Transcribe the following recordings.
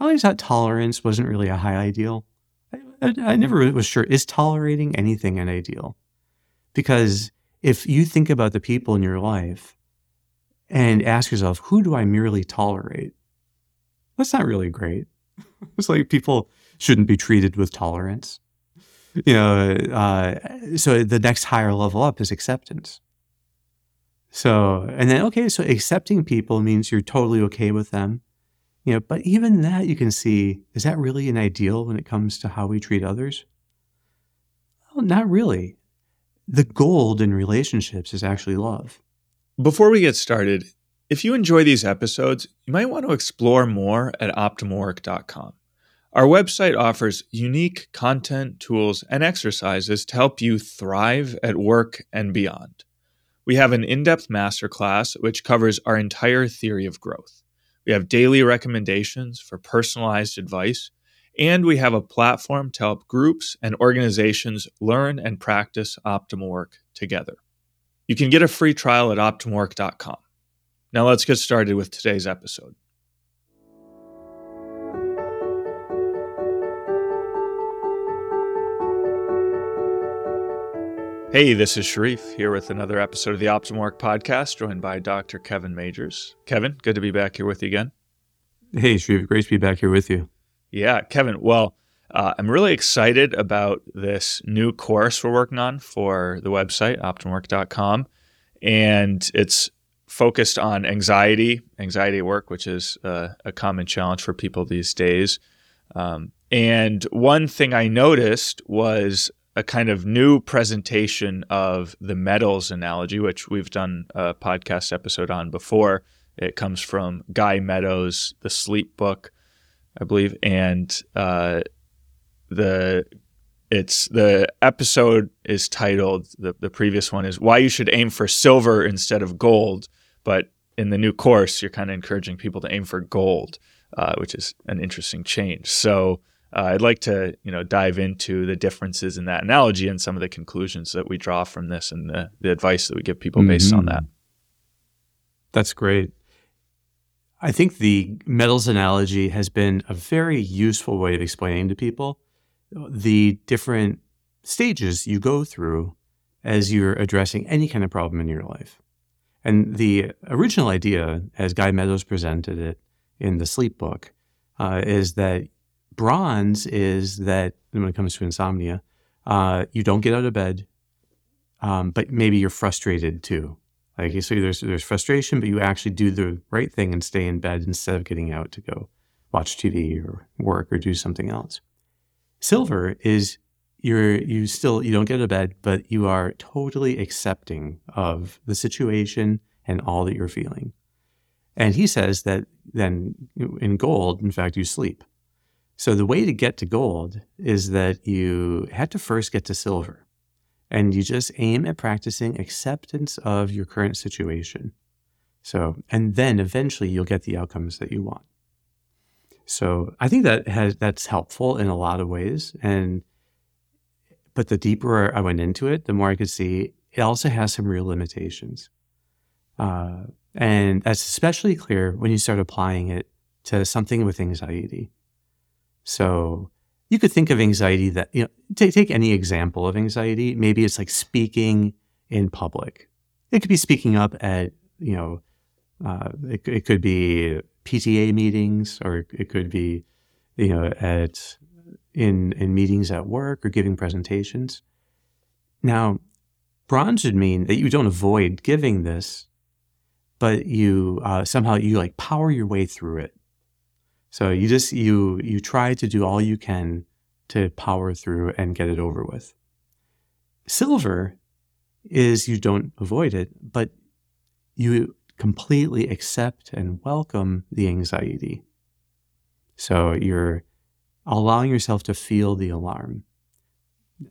I always thought tolerance wasn't really a high ideal. I, I, I never was sure is tolerating anything an ideal? Because if you think about the people in your life and ask yourself, who do I merely tolerate? That's not really great. it's like people shouldn't be treated with tolerance. You know, uh, so the next higher level up is acceptance. So, and then, okay, so accepting people means you're totally okay with them. You know, but even that you can see, is that really an ideal when it comes to how we treat others? Well, not really. The gold in relationships is actually love. Before we get started, if you enjoy these episodes, you might want to explore more at optimalwork.com. Our website offers unique content, tools, and exercises to help you thrive at work and beyond. We have an in depth masterclass which covers our entire theory of growth. We have daily recommendations for personalized advice, and we have a platform to help groups and organizations learn and practice optimal work together. You can get a free trial at optimalwork.com. Now let's get started with today's episode. Hey, this is Sharif here with another episode of the Optimal Work Podcast, joined by Dr. Kevin Majeres. Kevin, good to be back here with you again. Hey, Sharif, great to be back here with you. Yeah, Kevin. Well, uh, I'm really excited about this new course we're working on for the website, optimalwork.com. And it's focused on anxiety, anxiety at work, which is uh, a common challenge for people these days. Um, and one thing I noticed was a kind of new presentation of the metals analogy, which we've done a podcast episode on before. It comes from Guy Meadows, The Sleep Book, I believe, and uh, the it's the episode is titled the, the previous one is why you should aim for silver instead of gold but in the new course you're kind of encouraging people to aim for gold uh, which is an interesting change so uh, I'd like to, you know, dive into the differences in that analogy and some of the conclusions that we draw from this and the, the advice that we give people based mm-hmm. on that. That's great. I think the metals analogy has been a very useful way of explaining to people the different stages you go through as you're addressing any kind of problem in your life. And the original idea, as Guy Meadows presented it in the Sleep book, uh, is that bronze is that when it comes to insomnia, uh, you don't get out of bed, um, but maybe you're frustrated too. Like so, there's there's frustration, but you actually do the right thing and stay in bed instead of getting out to go watch TV or work or do something else. Silver is you're you still you don't get out of bed, but you are totally accepting of the situation and all that you're feeling. And he says that then in gold, in fact, you sleep. So the way to get to gold is that you had to first get to silver and you just aim at practicing acceptance of your current situation. So, and then eventually you'll get the outcomes that you want. So I think that has, that's helpful in a lot of ways. And, but the deeper I went into it, the more I could see it also has some real limitations. Uh, and that's especially clear when you start applying it to something with anxiety. So you could think of anxiety that, you know, take, take any example of anxiety. Maybe it's like speaking in public. It could be speaking up at, you know, uh, it, it could be PTA meetings or it could be, you know, at in in meetings at work or giving presentations. Now, bronze would mean that you don't avoid giving this, but you uh, somehow you like power your way through it. So you just you you try to do all you can to power through and get it over with. Silver is you don't avoid it, but you completely accept and welcome the anxiety. So you're allowing yourself to feel the alarm.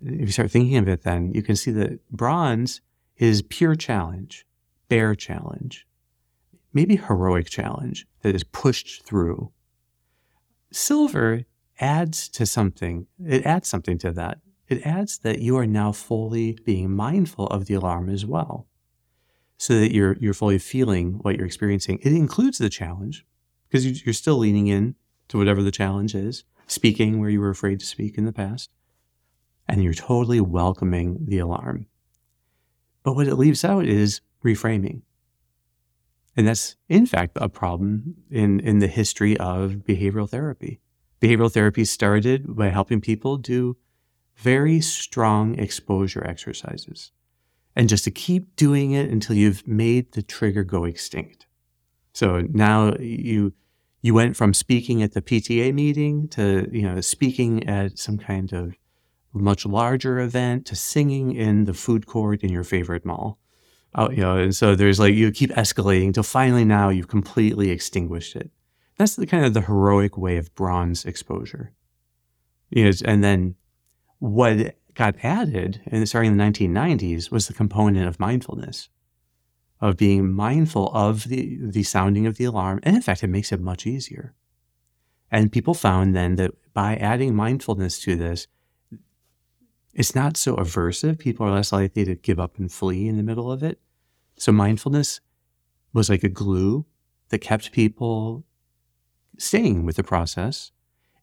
If you start thinking of it, then you can see that bronze is pure challenge, bare challenge, maybe heroic challenge that is pushed through silver adds to something. It adds something to that. It adds that you are now fully being mindful of the alarm as well. So that you're you're fully feeling what you're experiencing. It includes the challenge because you're still leaning in to whatever the challenge is, speaking where you were afraid to speak in the past, and you're totally welcoming the alarm. But what it leaves out is reframing. And that's, in fact, a problem in, in the history of behavioral therapy. Behavioral therapy started by helping people do very strong exposure exercises and just to keep doing it until you've made the trigger go extinct. So now you you went from speaking at the PTA meeting to you know speaking at some kind of much larger event to singing in the food court in your favorite mall. Oh, you know, and so there's like you keep escalating until finally now you've completely extinguished it. That's the kind of the heroic way of bronze exposure. You know, and then what got added, and starting in the 1990s, was the component of mindfulness, of being mindful of the, the sounding of the alarm. And in fact, it makes it much easier. And people found then that by adding mindfulness to this, it's not so aversive. People are less likely to give up and flee in the middle of it. So mindfulness was like a glue that kept people staying with the process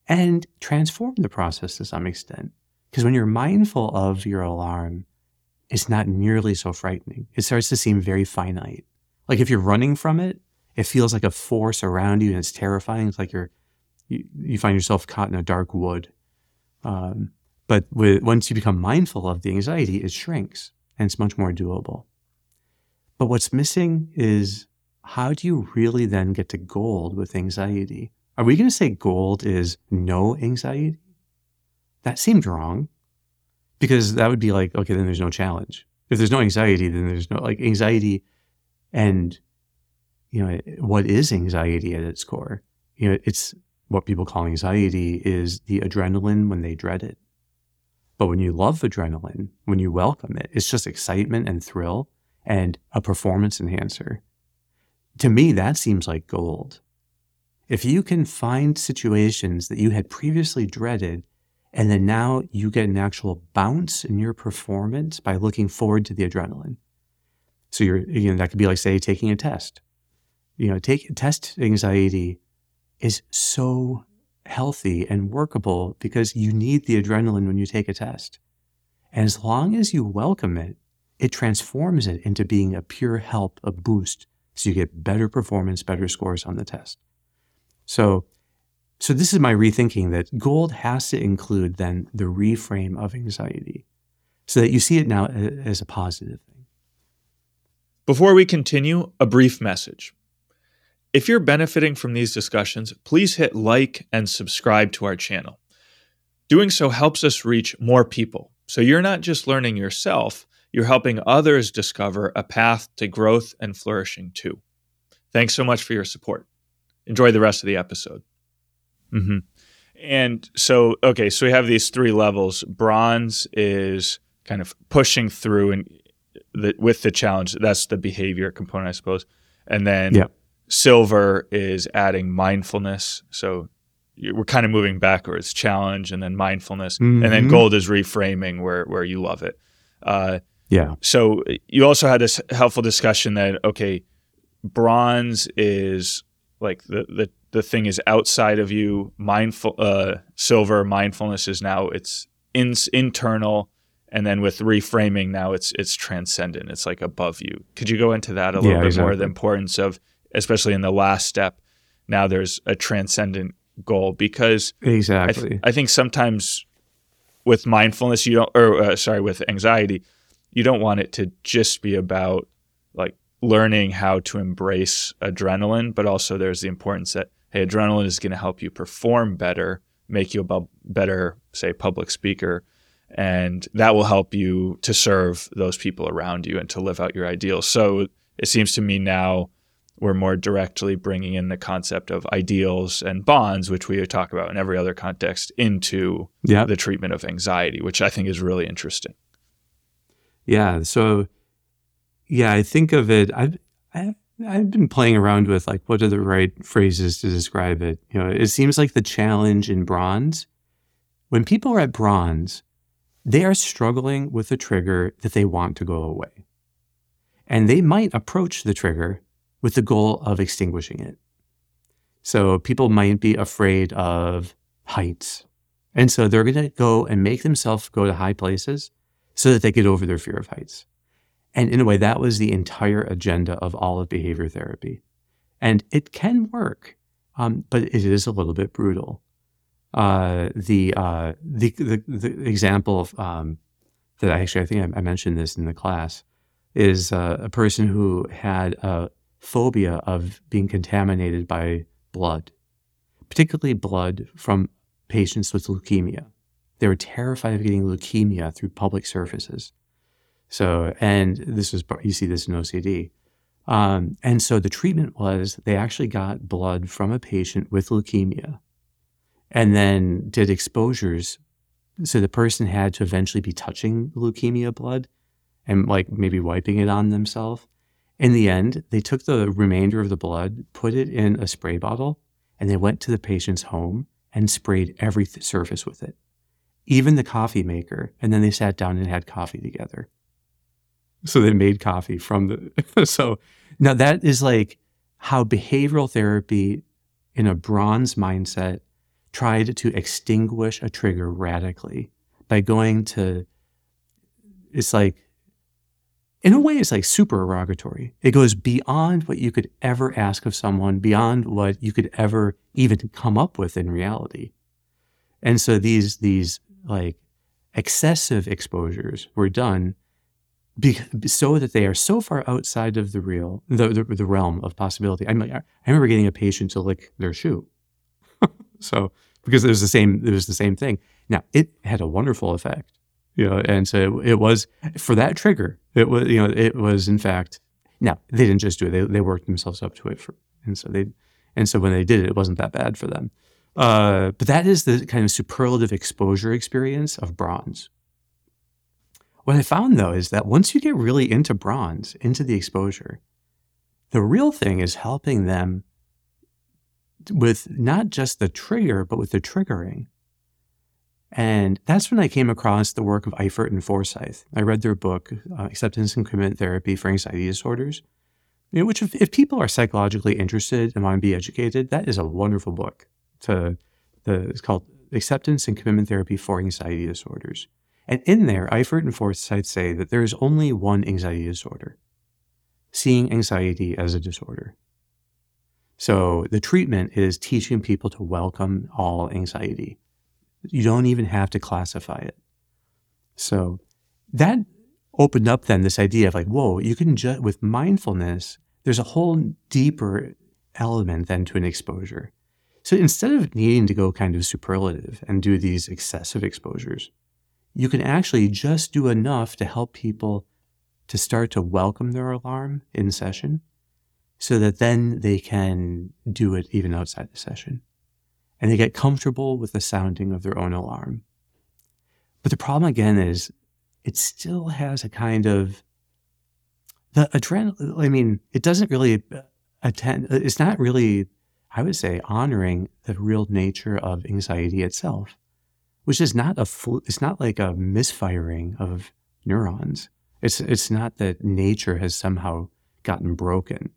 and transformed the process to some extent. Because when you're mindful of your alarm, it's not nearly so frightening. It starts to seem very finite. Like if you're running from it, it feels like a force around you and it's terrifying. It's like you're, you, you find yourself caught in a dark wood. Um, but with, once you become mindful of the anxiety, it shrinks and it's much more doable. But what's missing is how do you really then get to gold with anxiety? Are we going to say gold is no anxiety? That seemed wrong because that would be like, okay, then there's no challenge. If there's no anxiety, then there's no like anxiety and, you know, what is anxiety at its core? You know, it's what people call anxiety is the adrenaline when they dread it. But when you love adrenaline, when you welcome it, it's just excitement and thrill and a performance enhancer. To me, that seems like gold. If you can find situations that you had previously dreaded and then now you get an actual bounce in your performance by looking forward to the adrenaline. So you're, you know, that could be like, say, taking a test. You know, take test anxiety is so healthy and workable because you need the adrenaline when you take a test. And as long as you welcome it, it transforms it into being a pure help, a boost, so you get better performance, better scores on the test. So so this is my rethinking that gold has to include then the reframe of anxiety so that you see it now as a positive thing. Before we continue, a brief message. If you're benefiting from these discussions, please hit like and subscribe to our channel. Doing so helps us reach more people. So you're not just learning yourself, you're helping others discover a path to growth and flourishing too. Thanks so much for your support. Enjoy the rest of the episode. Mm-hmm. And so, okay, so we have these three levels. Bronze is kind of pushing through and the, with the challenge. That's the behavior component, I suppose. And then yeah. Silver is adding mindfulness. So we're kind of moving backwards: challenge and then mindfulness, mm-hmm. and then mm-hmm. gold is reframing where where you love it. Uh, yeah. So you also had this helpful discussion that okay, bronze is like the the the thing is outside of you. Mindful uh, silver mindfulness is now it's in, internal, and then with reframing now it's it's transcendent. It's like above you. Could you go into that a little yeah, bit exactly. more? The importance of especially in the last step. Now there's a transcendent goal because exactly. I, th- I think sometimes with mindfulness you don't or uh, sorry with anxiety you don't want it to just be about like learning how to embrace adrenaline, but also there's the importance that hey, adrenaline is going to help you perform better, make you a better, say, public speaker, and that will help you to serve those people around you and to live out your ideals. So it seems to me now we're more directly bringing in the concept of ideals and bonds, which we talk about in every other context, into yep. the treatment of anxiety, which I think is really interesting. Yeah. So yeah, I think of it. I've I've, I've been playing around with like what are the right phrases to describe it. You know, it seems like the challenge in bronze. When people are at bronze, they are struggling with a trigger that they want to go away, and they might approach the trigger with the goal of extinguishing it. So people might be afraid of heights. And so they're going to go and make themselves go to high places so that they get over their fear of heights. And in a way, that was the entire agenda of all of behavior therapy. And it can work, um, but it is a little bit brutal. Uh, the, uh, the, the, the example of, um, that I actually I think I, mentioned this in the class is uh, a person who had a phobia of being contaminated by blood, particularly blood from patients with leukemia. They were terrified of getting leukemia through public surfaces. So, and this was, you see this in OCD. Um, and so the treatment was they actually got blood from a patient with leukemia and then did exposures. So the person had to eventually be touching leukemia blood and like maybe wiping it on themselves. In the end, they took the remainder of the blood, put it in a spray bottle, and they went to the patient's home and sprayed every th- surface with it, even the coffee maker. And then they sat down and had coffee together. So they made coffee from the. so now that is like how behavioral therapy in a bronze mindset tried to extinguish a trigger radically by going to, it's like, in a way, it's like supererogatory. It goes beyond what you could ever ask of someone, beyond what you could ever even come up with in reality. And so these, these like excessive exposures were done be, so that they are so far outside of the real, the, the, the realm of possibility. I, mean, I remember getting a patient to lick their shoe. so, because it was the same, it was the same thing. Now, it had a wonderful effect, you know, and so it, it was for that trigger. It was, you know, it was in fact. Now they didn't just do it; they they worked themselves up to it, for, and so they, and so when they did it, it wasn't that bad for them. Uh, but that is the kind of superlative exposure experience of bronze. What I found though is that once you get really into bronze, into the exposure, the real thing is helping them with not just the trigger, but with the triggering. And that's when I came across the work of Eifert and Forsyth. I read their book, uh, Acceptance and Commitment Therapy for Anxiety Disorders, you know, which, if, if, people are psychologically interested and want to be educated, that is a wonderful book. To the, it's called Acceptance and Commitment Therapy for Anxiety Disorders. And in there, Eifert and Forsyth say that there is only one anxiety disorder seeing anxiety as a disorder. So the treatment is teaching people to welcome all anxiety. You don't even have to classify it. So that opened up then this idea of like, whoa, you can just, with mindfulness, there's a whole deeper element than to an exposure. So instead of needing to go kind of superlative and do these excessive exposures, you can actually just do enough to help people to start to welcome their alarm in session so that then they can do it even outside the session. And they get comfortable with the sounding of their own alarm. But the problem again is it still has a kind of the adrenaline. I mean, it doesn't really attend, it's not really, I would say, honoring the real nature of anxiety itself which is not a it's not like a misfiring of neurons. It's it's not that nature has somehow gotten broken.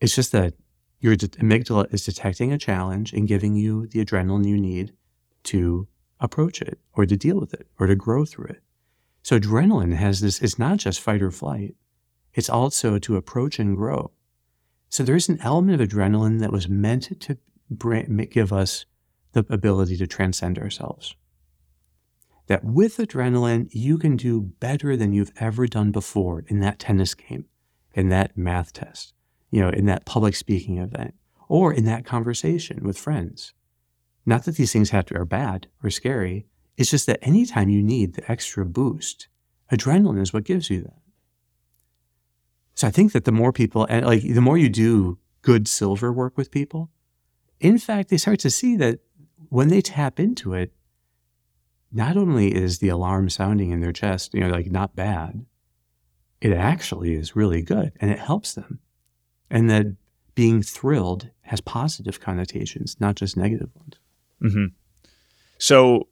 It's just that your amygdala is detecting a challenge and giving you the adrenaline you need to approach it or to deal with it or to grow through it. So adrenaline has this, it's not just fight or flight. It's also to approach and grow. So there's an element of adrenaline that was meant to bring, give us the ability to transcend ourselves that with adrenaline, you can do better than you've ever done before in that tennis game, in that math test, you know, in that public speaking event, or in that conversation with friends. Not that these things have to are bad or scary. It's just that anytime you need the extra boost, adrenaline is what gives you that. So I think that the more people, and like the more you do good silver work with people, in fact, they start to see that when they tap into it, not only is the alarm sounding in their chest, you know, like not bad, it actually is really good and it helps them. And that being thrilled has positive connotations, not just negative ones. Mm-hmm. So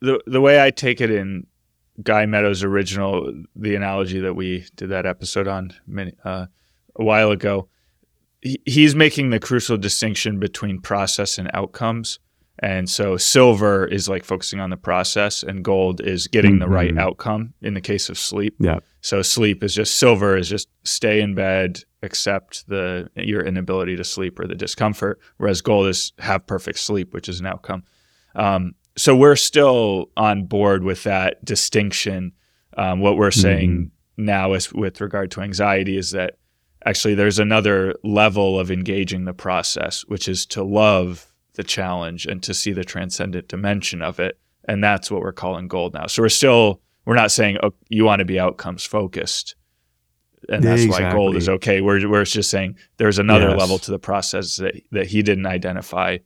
the the way I take it in Guy Meadows' original, the analogy that we did that episode on many, uh, a while ago, he's making the crucial distinction between process and outcomes. And so silver is like focusing on the process, and gold is getting mm-hmm. the right mm-hmm. outcome in the case of sleep. Yeah. So sleep is just silver is just stay in bed, accept the your inability to sleep or the discomfort, whereas gold is have perfect sleep, which is an outcome. Um, so we're still on board with that distinction. Um, what we're saying mm-hmm. now is with regard to anxiety is that actually there's another level of engaging the process, which is to love the challenge and to see the transcendent dimension of it. And that's what we're calling gold now. So we're still we're not saying oh, you want to be outcomes focused and that's exactly. why gold is okay. We're, we're just saying there's another yes. level to the process that, that he didn't identify.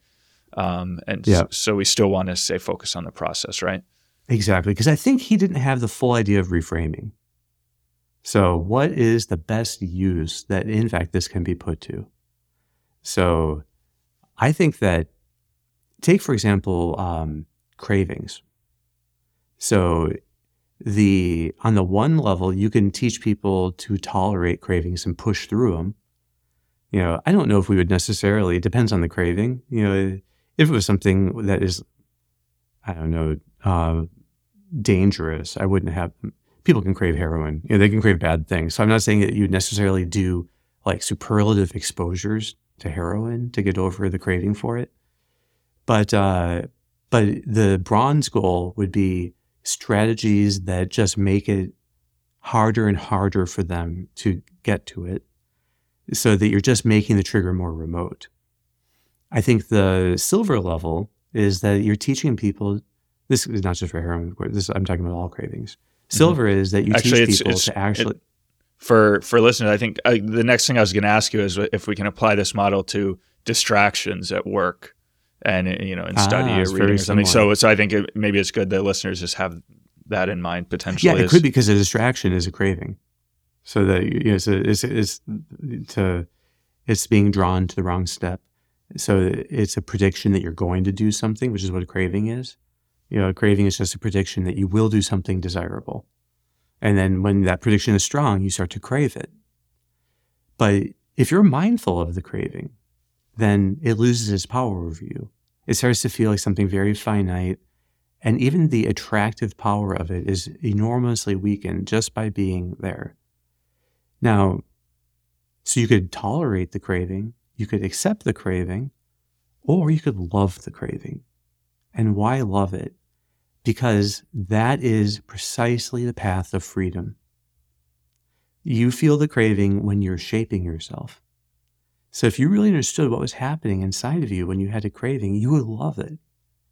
Um, and yeah. so we still want to stay focused on the process, right? Exactly. Because I think he didn't have the full idea of reframing. So, what is the best use that, in fact, this can be put to? So, I think that, take for example, um, cravings. So, the on the one level you can teach people to tolerate cravings and push through them you know i don't know if we would necessarily it depends on the craving. You know if it was something that is i don't know uh, dangerous i wouldn't have people can crave heroin. You know they can crave bad things. So i'm not saying that you necessarily do like superlative exposures to heroin to get over the craving for it. But uh but the bronze goal would be strategies that just make it harder and harder for them to get to it so that you're just making the trigger more remote. I think the silver level is that you're teaching people this is not just for heroin, this I'm talking about all cravings. Mm-hmm. Silver mm-hmm. is that you actually, teach it's, people it's, to actually it, for for listeners, I think I, the next thing I was going to ask you is if we can apply this model to distractions at work and you know, in study ah, or reading or something. So, so I think it, maybe it's good that listeners just have that in mind potentially. Yeah, it could be because a distraction is a craving, so that you know, it's, a, it's, it's to it's being drawn to the wrong step. So it's a prediction that you're going to do something, which is what a craving is. You know, a craving is just a prediction that you will do something desirable, and then when that prediction is strong, you start to crave it. But if you're mindful of the craving, then it loses its power over you. It starts to feel like something very finite. And even the attractive power of it is enormously weakened just by being there. Now, so you could tolerate the craving, you could accept the craving, or you could love the craving. And why love it? Because that is precisely the path of freedom. You feel the craving when you're shaping yourself. So if you really understood what was happening inside of you when you had a craving, you would love it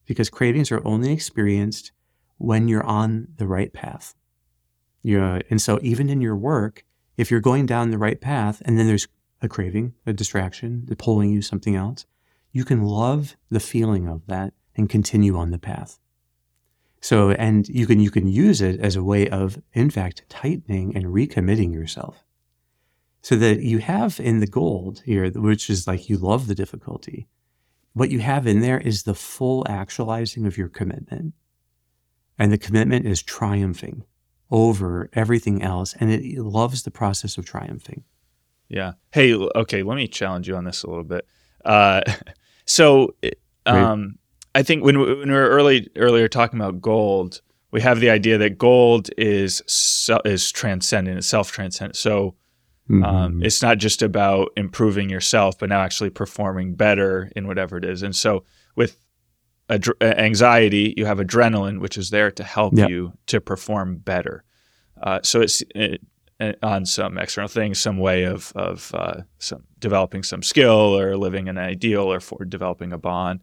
because cravings are only experienced when you're on the right path. You're, and so even in your work, if you're going down the right path and then there's a craving, a distraction, pulling you something else, you can love the feeling of that and continue on the path. So, and you can, you can use it as a way of, in fact, tightening and recommitting yourself. So that you have in the gold here, which is like you love the difficulty, what you have in there is the full actualizing of your commitment. And the commitment is triumphing over everything else. And it loves the process of triumphing. Yeah. Hey, okay, let me challenge you on this a little bit. Uh, so, um, I think when, when we were early earlier talking about gold, we have the idea that gold is is transcendent, it's self transcendent. So mm-hmm. Um, it's not just about improving yourself, but now actually performing better in whatever it is. And so with ad- anxiety, you have adrenaline, which is there to help yep. you to perform better. Uh, so it's it, on some external thing, some way of of uh, some developing some skill or living an ideal or for developing a bond.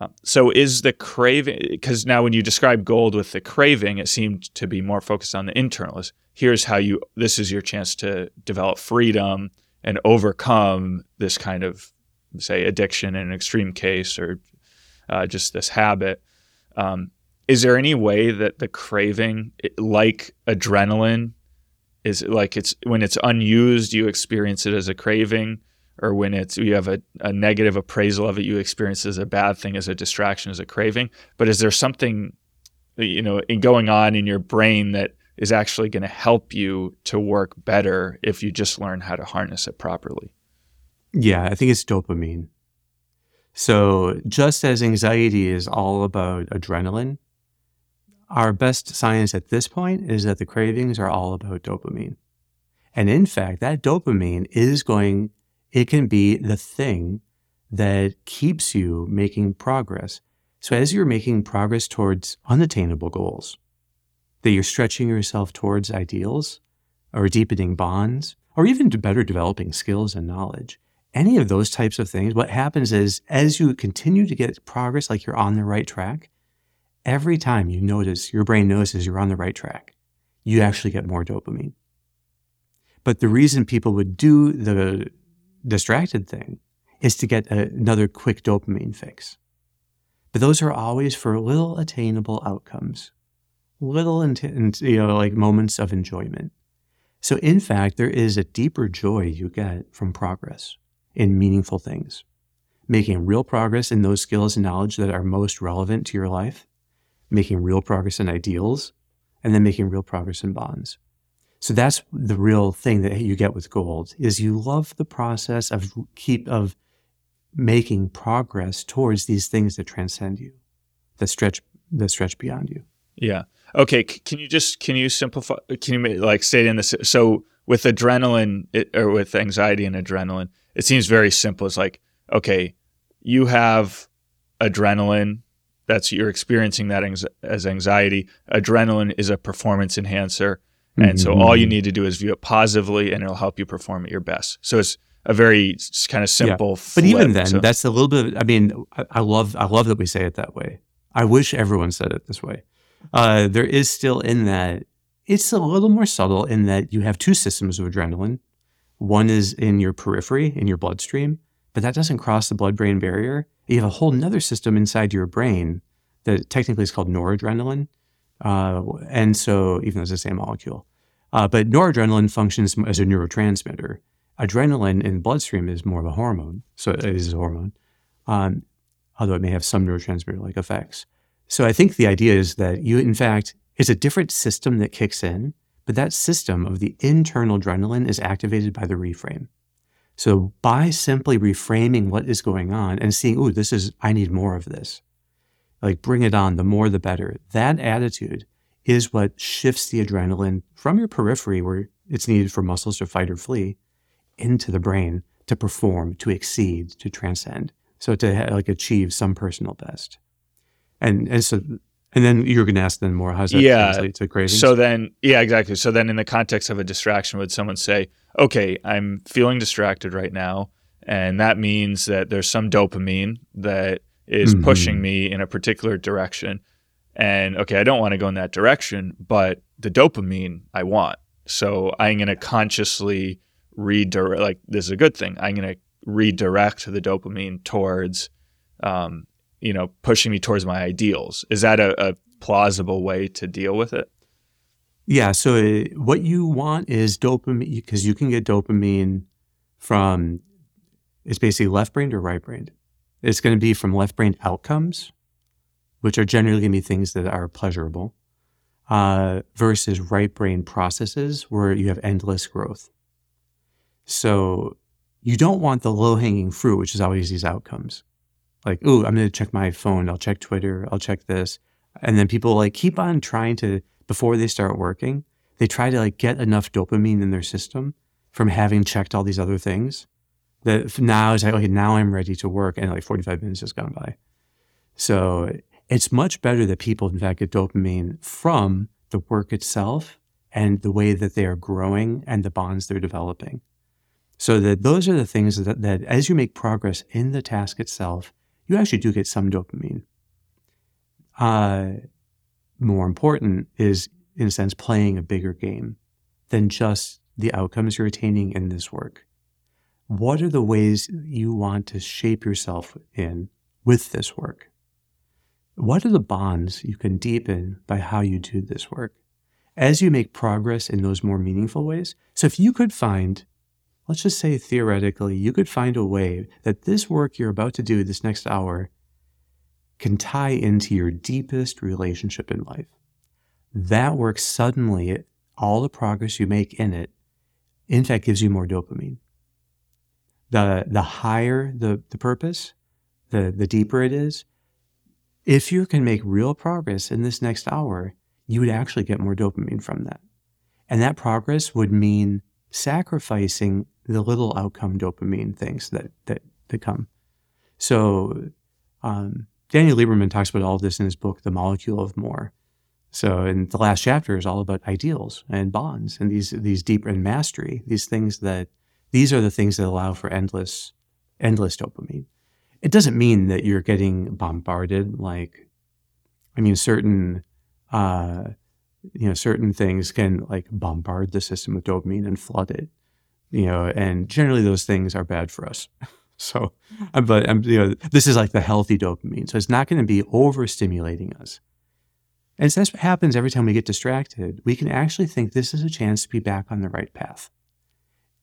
Um, so is the craving because now when you describe gold with the craving, it seemed to be more focused on the internal. Here's how you this is your chance to develop freedom and overcome this kind of say addiction in an extreme case or uh, just this habit. Um, is there any way that the craving, like adrenaline, is like it's when it's unused, you experience it as a craving? or when it's you have a, a negative appraisal of it, you experience it as a bad thing, as a distraction, as a craving. But is there something, you know, in going on in your brain that is actually going to help you to work better if you just learn how to harness it properly? Yeah, I think it's dopamine. So, just as anxiety is all about adrenaline, our best science at this point is that the cravings are all about dopamine. And in fact, that dopamine is going, it can be the thing that keeps you making progress. So, as you're making progress towards unattainable goals, that you're stretching yourself towards ideals or deepening bonds, or even better developing skills and knowledge, any of those types of things, what happens is as you continue to get progress, like you're on the right track, every time you notice, your brain notices you're on the right track, you actually get more dopamine. But the reason people would do the distracted thing is to get a, another quick dopamine fix. But those are always for little attainable outcomes, little, you know, like moments of enjoyment. So, in fact, there is a deeper joy you get from progress in meaningful things, making real progress in those skills and knowledge that are most relevant to your life, making real progress in ideals, and then making real progress in bonds. So that's the real thing that you get with gold is you love the process of keep of making progress towards these things that transcend you, that stretch that stretch beyond you. Yeah. Okay. Can you just can you simplify? Can you like state in this? So with adrenaline it, or with anxiety and adrenaline, it seems very simple. It's like okay, you have adrenaline. That's you're experiencing that as anxiety. Adrenaline is a performance enhancer and mm-hmm. so all you mm-hmm. need to do is view it positively and it'll help you perform at your best. So it's a very kind of simple. Yeah. But even then, so. that's a little bit. I mean, I, I, love I love that we say it that way. I wish everyone said it this way. Uh, there is still in that it's a little more subtle in that you have two systems of adrenaline. One is in your periphery, in your bloodstream, but that doesn't cross the blood-brain barrier. You have a whole nother system inside your brain that technically is called noradrenaline. Uh, and so, even though it's the same molecule, uh, but noradrenaline functions as a neurotransmitter. Adrenaline in bloodstream is more of a hormone, so it is a hormone, um, although it may have some neurotransmitter like effects. So I think the idea is that you, in fact, it's a different system that kicks in, but that system of the internal adrenaline is activated by the reframe. So by simply reframing what is going on and seeing, oh, this is, I need more of this, like bring it on, the more the better, that attitude is what shifts the adrenaline from your periphery, where it's needed for muscles to fight or flee, into the brain to perform, to exceed, to transcend. So to like achieve some personal best. And and so and then you're going to ask them more. How's that yeah. translate to cravings? So then, yeah, exactly. So then, in the context of a distraction, would someone say, "Okay, I'm feeling distracted right now, and that means that there's some dopamine that is mm-hmm. pushing me in a particular direction and okay, I don't want to go in that direction, but the dopamine I want. So I'm going to consciously redirect, like, this is a good thing. I'm going to redirect the dopamine towards, um, you know, pushing me towards my ideals. Is that a, a plausible way to deal with it? Yeah. So it, what you want is dopamine because you can get dopamine from it's basically left brain or right brain. It's going to be from left brain outcomes which are generally going to be things that are pleasurable, uh, versus right brain processes where you have endless growth. So you don't want the low hanging fruit, which is always these outcomes. Like, oh, I'm going to check my phone. I'll check Twitter. I'll check this. And then people like keep on trying to, before they start working, they try to like get enough dopamine in their system from having checked all these other things that now is like, okay, now I'm ready to work. And like 45 minutes has gone by. So it's much better that people, in fact, get dopamine from the work itself and the way that they are growing and the bonds they're developing. So that those are the things that, that as you make progress in the task itself, you actually do get some dopamine. Uh, more important is, in a sense, playing a bigger game than just the outcomes you're attaining in this work. What are the ways you want to shape yourself in with this work? What are the bonds you can deepen by how you do this work? As you make progress in those more meaningful ways. So, if you could find, let's just say theoretically, you could find a way that this work you're about to do this next hour can tie into your deepest relationship in life. That work suddenly, all the progress you make in it, in fact, gives you more dopamine. the the higher the the purpose, the the deeper it is. If you can make real progress in this next hour, you would actually get more dopamine from that. And that progress would mean sacrificing the little outcome dopamine things that that, that come. So um, Daniel Lieberman talks about all of this in his book, The Molecule of More. So, in the last chapter is all about ideals and bonds and these these deep and mastery, these things that these are the things that allow for endless endless dopamine. It doesn't mean that you're getting bombarded like, I mean, certain uh, you know certain things can like bombard the system with dopamine and flood it, you know, and generally those things are bad for us. So, uh, but um, you know, this is like the healthy dopamine. So it's not going to be overstimulating us. And so that's what happens every time we get distracted. We can actually think this is a chance to be back on the right path.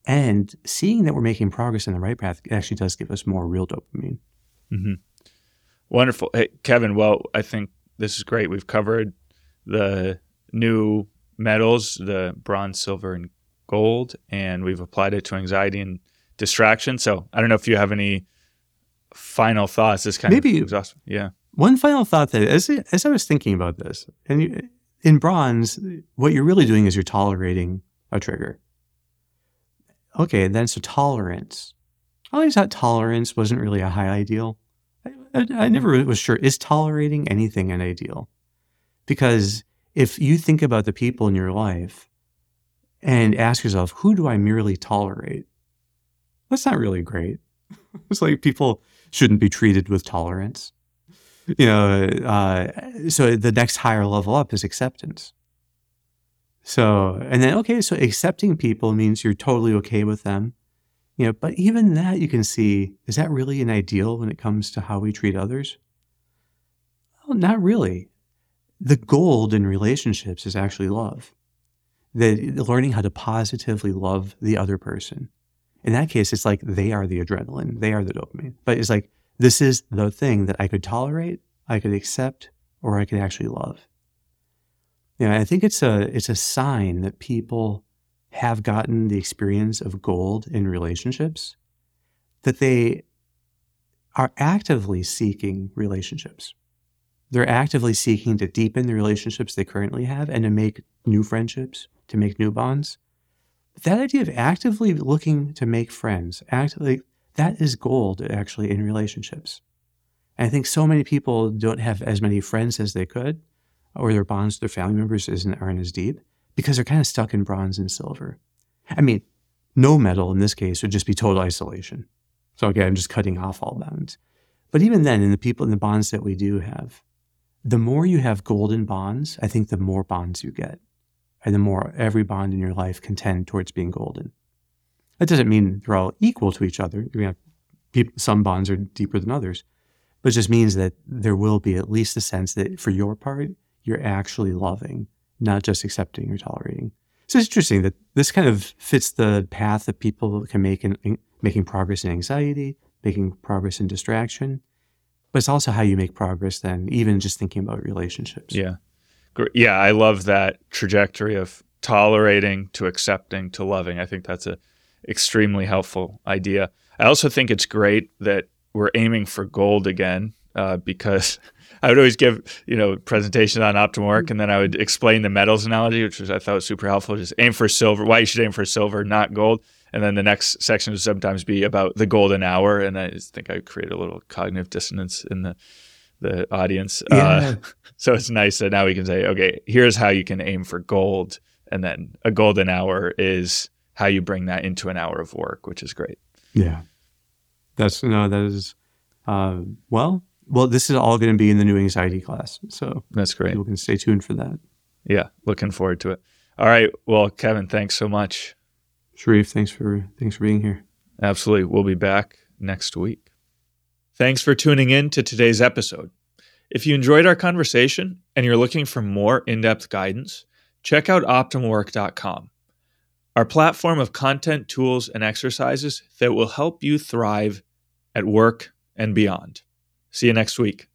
And seeing that we're making progress in the right path actually does give us more real dopamine. Mm-hmm. Wonderful. Hey, Kevin, well, I think this is great. We've covered the new medals, the bronze, silver, and gold, and we've applied it to anxiety and distraction. So I don't know if you have any final thoughts. This kind of Maybe, of exhausting. Yeah. One final thought that as, as I was thinking about this, and you, in bronze, what you're really doing is you're tolerating a trigger. Okay, then so tolerance. Oh, I always thought tolerance wasn't really a high ideal. I, I, I never was sure is tolerating anything an ideal? Because if you think about the people in your life and ask yourself, who do I merely tolerate? That's not really great. it's like people shouldn't be treated with tolerance. You know, uh, so the next higher level up is acceptance. So, and then, okay, so accepting people means you're totally okay with them. You know, but even that you can see, is that really an ideal when it comes to how we treat others? Well, not really. The gold in relationships is actually love. The, learning how to positively love the other person in that case, it's like they are the adrenaline, they are the dopamine. But it's like, this is the thing that I could tolerate, I could accept, or I could actually love. I think it's a it's a sign that people have gotten the experience of gold in relationships, that they are actively seeking relationships. They're actively seeking to deepen the relationships they currently have and to make new friendships, to make new bonds that idea of actively looking to make friends, actively, that is gold actually in relationships. And I think so many people don't have as many friends as they could, or their bonds with their family members isn't, aren't as deep because they're kind of stuck in bronze and silver. I mean, no metal in this case would just be total isolation. So again, I'm just cutting off all bonds. But even then, in the people in the bonds that we do have, the more you have golden bonds, I think the more bonds you get and the more every bond in your life can tend towards being golden. That doesn't mean they're all equal to each other. Some bonds are deeper than others, but it just means that there will be at least a sense that for your part, you're actually loving, not just accepting or tolerating. So it's interesting that this kind of fits the path that people can make in, in making progress in anxiety, making progress in distraction, but it's also how you make progress then, even just thinking about relationships. Yeah yeah, I love that trajectory of tolerating to accepting to loving. I think that's a extremely helpful idea. I also think it's great that we're aiming for gold again uh, because I would always give you know presentations on Optimal Work, and then I would explain the metals analogy, which was I thought was super helpful. Just aim for silver. Why you should aim for silver, not gold. And then the next section would sometimes be about the golden hour, and I think I create a little cognitive dissonance in the the audience. Yeah. Uh, so it's nice that now we can say, okay, here's how you can aim for gold. And then a golden hour is how you bring that into an hour of work, which is great. Yeah. That's, no, that is, uh, well, well, this is all going to be in the new anxiety class. So that's great. People can stay tuned for that. Yeah. Looking forward to it. All right. Well, Kevin, thanks so much. Sharif, thanks for, thanks for being here. Absolutely. We'll be back next week. Thanks for tuning in to today's episode. If you enjoyed our conversation and you're looking for more in depth guidance, check out OptimalWork.com, our platform of content, tools, and exercises that will help you thrive at work and beyond. See you next week.